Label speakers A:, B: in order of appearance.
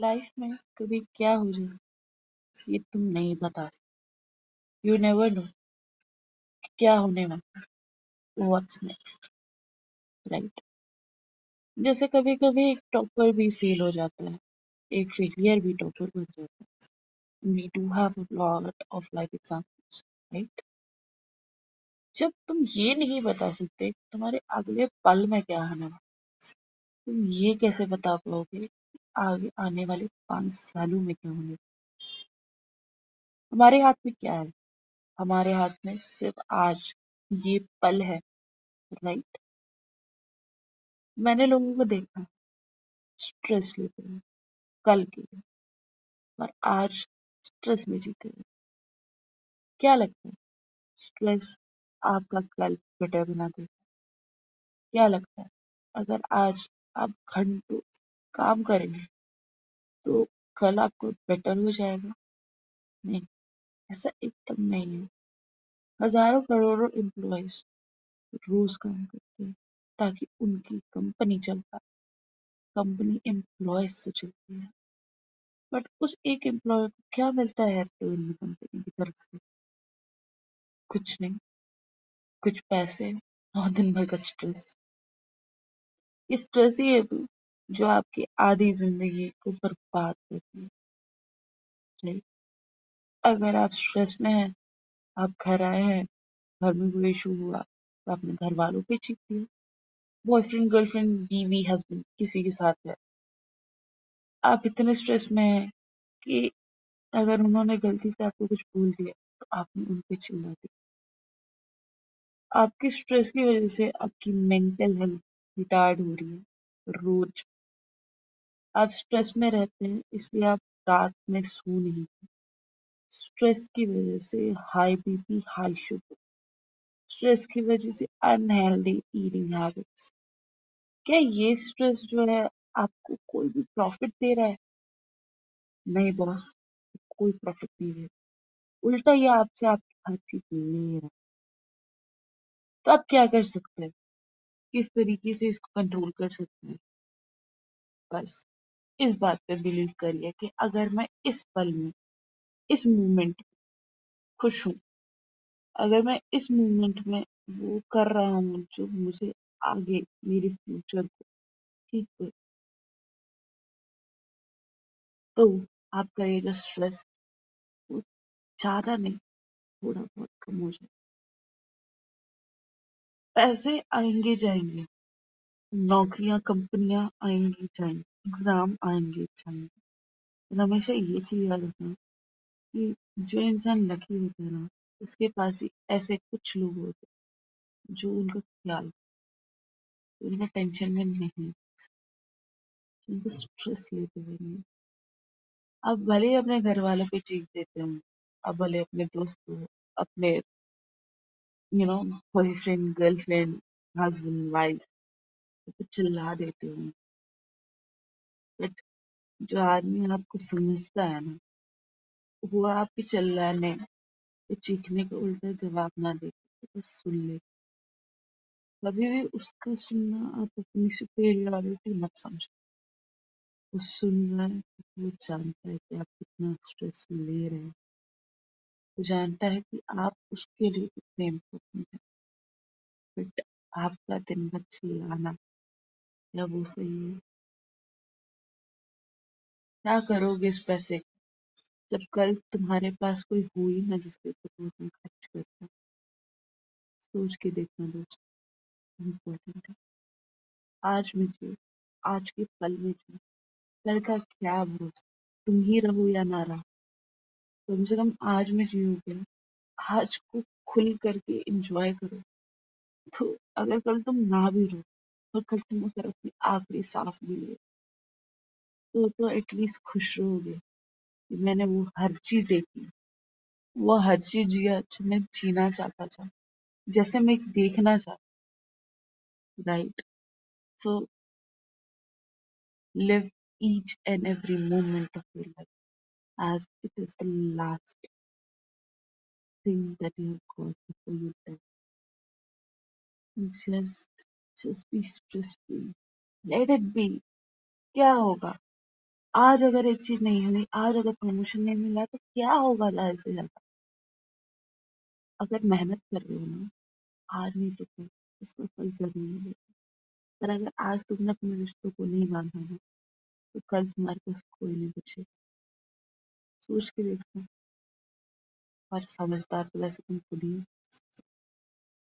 A: Life में कभी क्या हो जाए, ये तुम नहीं बता सकते। यू नेवर नो क्या होने वाला व्हाट्स नेक्स्ट राइट जैसे कभी कभी एक टॉपर भी फेल हो जाता है, एक फेलियर भी टॉपर बन जाता है। We do have lot of life examples right जब तुम ये नहीं बता सकते तुम्हारे अगले पल में क्या होने वाला तुम ये कैसे बता पाओगे आगे, आने वाले पाँच सालों में क्या होने हमारे हाथ में क्या है? हमारे हाथ में सिर्फ़ आज ये पल है राइट मैंने लोगों को देखा स्ट्रेस लेते हुए कल के लिए, और आज स्ट्रेस में जीते हुए क्या लगता है? स्ट्रेस आपका कल बेटर बना देगा। क्या लगता है? अगर आज आप घंटों काम करेंगे तो कल आपको बेटर हो जाएगा। नहीं, ऐसा एकदम नहीं है। हज़ारों करोड़ों एम्प्लॉयज़ रोज काम करते हैं, ताकि उनकी कंपनी चल पाए। कंपनी एम्प्लॉयज़ से चलती है। बट उस एक एम्प्लॉय को क्या मिलता है एयरटेल कंपनी की तरफ़ से? कुछ नहीं। कुछ पैसे और दिन भर का स्ट्रेस स्ट्रेस ही है तो जो आपकी आधी ज़िंदगी को बर्बाद करती है। राइट अगर आप स्ट्रेस में हैं, आप घर आए हैं, घर में कोई इशू हुआ तो आपने घर वालों पे चीख दिया बॉयफ्रेंड गर्लफ्रेंड बीवी हस्बैंड किसी के साथ है आप इतने स्ट्रेस में हैं कि अगर उन्होंने गलती से आपको कुछ भूल दिया तो आपने उन पे चिल्ला दिया। आपके स्ट्रेस की वजह से आपकी मेंटल हेल्थ रिटायर्ड हो रही है। रोज। आप स्ट्रेस में रहते हैं, इसलिए आप रात में सो नहीं स्ट्रेस की वजह से high BP high sugar stress की वजह से अनहेल्दी ईटिंग हैबिट्स क्या ये स्ट्रेस जो है आपको कोई भी प्रॉफिट दे रहा है? नहीं बॉस कोई प्रॉफिट नहीं दे रहा उल्टा ये आपसे आपकी हर चीज़ ले रहा। तो आप क्या कर सकते हैं? किस तरीके से इसको कंट्रोल कर सकते हैं? बस। इस बात पे बिलीव करिए कि अगर मैं इस पल में, इस मोमेंट खुश हूँ, अगर मैं इस मोमेंट में वो कर रहा हूँ जो मुझे आगे, मेरे फ्यूचर को ठीक है तो आपका ये जो स्ट्रेस वो ज़्यादा नहीं, थोड़ा बहुत कम हो जाए। पैसे आएँगे जाएँगे, नौकरियाँ, कंपनियाँ आएँगी जाएँगी। एग्ज़ाम आएँगे जाएँगे और हमेशा ये चीज़ याद रखना कि जो इंसान लकी होता है ना उसके पास ही ऐसे कुछ लोग होते हैं जो उनका ख्याल उनका टेंशन में नहीं उनको स्ट्रेस लेते हुए नहीं आप भले ही अपने घर वालों पे चीख देते हो आप भले अपने दोस्तों, अपने you know boyfriend girlfriend husband wife चिल्ला देते हो। बट जो आदमी आपको समझता है ना, वो आपके चिल्लाने या चीखने का उल्टा जवाब ना दे के बस सुन ले। कभी भी उसका सुनना आप अपनी सुपेरियरिटी मत समझो। वो सुन रहा है क्योंकि वो जानता है कि आप कितना स्ट्रेस ले रहे हैं। वो जानता है कि आप उसके लिए कितने इम्पोर्टेंट है। बट आपका दिन भर चिल्लाना। या वो सही है। क्या करोगे इस पैसे का? जब कल तुम्हारे पास कोई हो ही ना जिसके ऊपर तुम इतना खर्च करते हो। सोच के देखना दोस्त इम्पोर्टेंट है। आज में जियो आज के पल में जियो कल का क्या भरोसा तुम ही रहो या ना रहो। कम से कम आज में जियोगे आज को खुल करके एंजॉय करो। तो अगर कल तुम ना भी रहो और कल तुम अगर अपनी आखिरी सांस भी ले तो तो एटलीस्ट खुश रहोगे मैंने वो हर चीज़ देखी। वो हर चीज़ जिया जो मैं जीना चाहता था, जैसे मैं देखना चाहता right so live each and every moment of your life as it is the last thing that you got before you death just just be stressful let it be क्या होगा? आज अगर एक चीज़ नहीं हुई, आज अगर प्रमोशन नहीं मिला तो क्या होगा ज़्यादा से ज़्यादा? अगर मेहनत कर रहे हो ना, आज नहीं तो फिर उसका फल ज़रूर मिलेगा पर अगर आज तुमने अपने रिश्तों को नहीं बांधा ना तो कल तुम्हारे पास कोई नहीं बचेगा। सोच के देखना। और समझदार तो वैसे तुम खुद ही हो।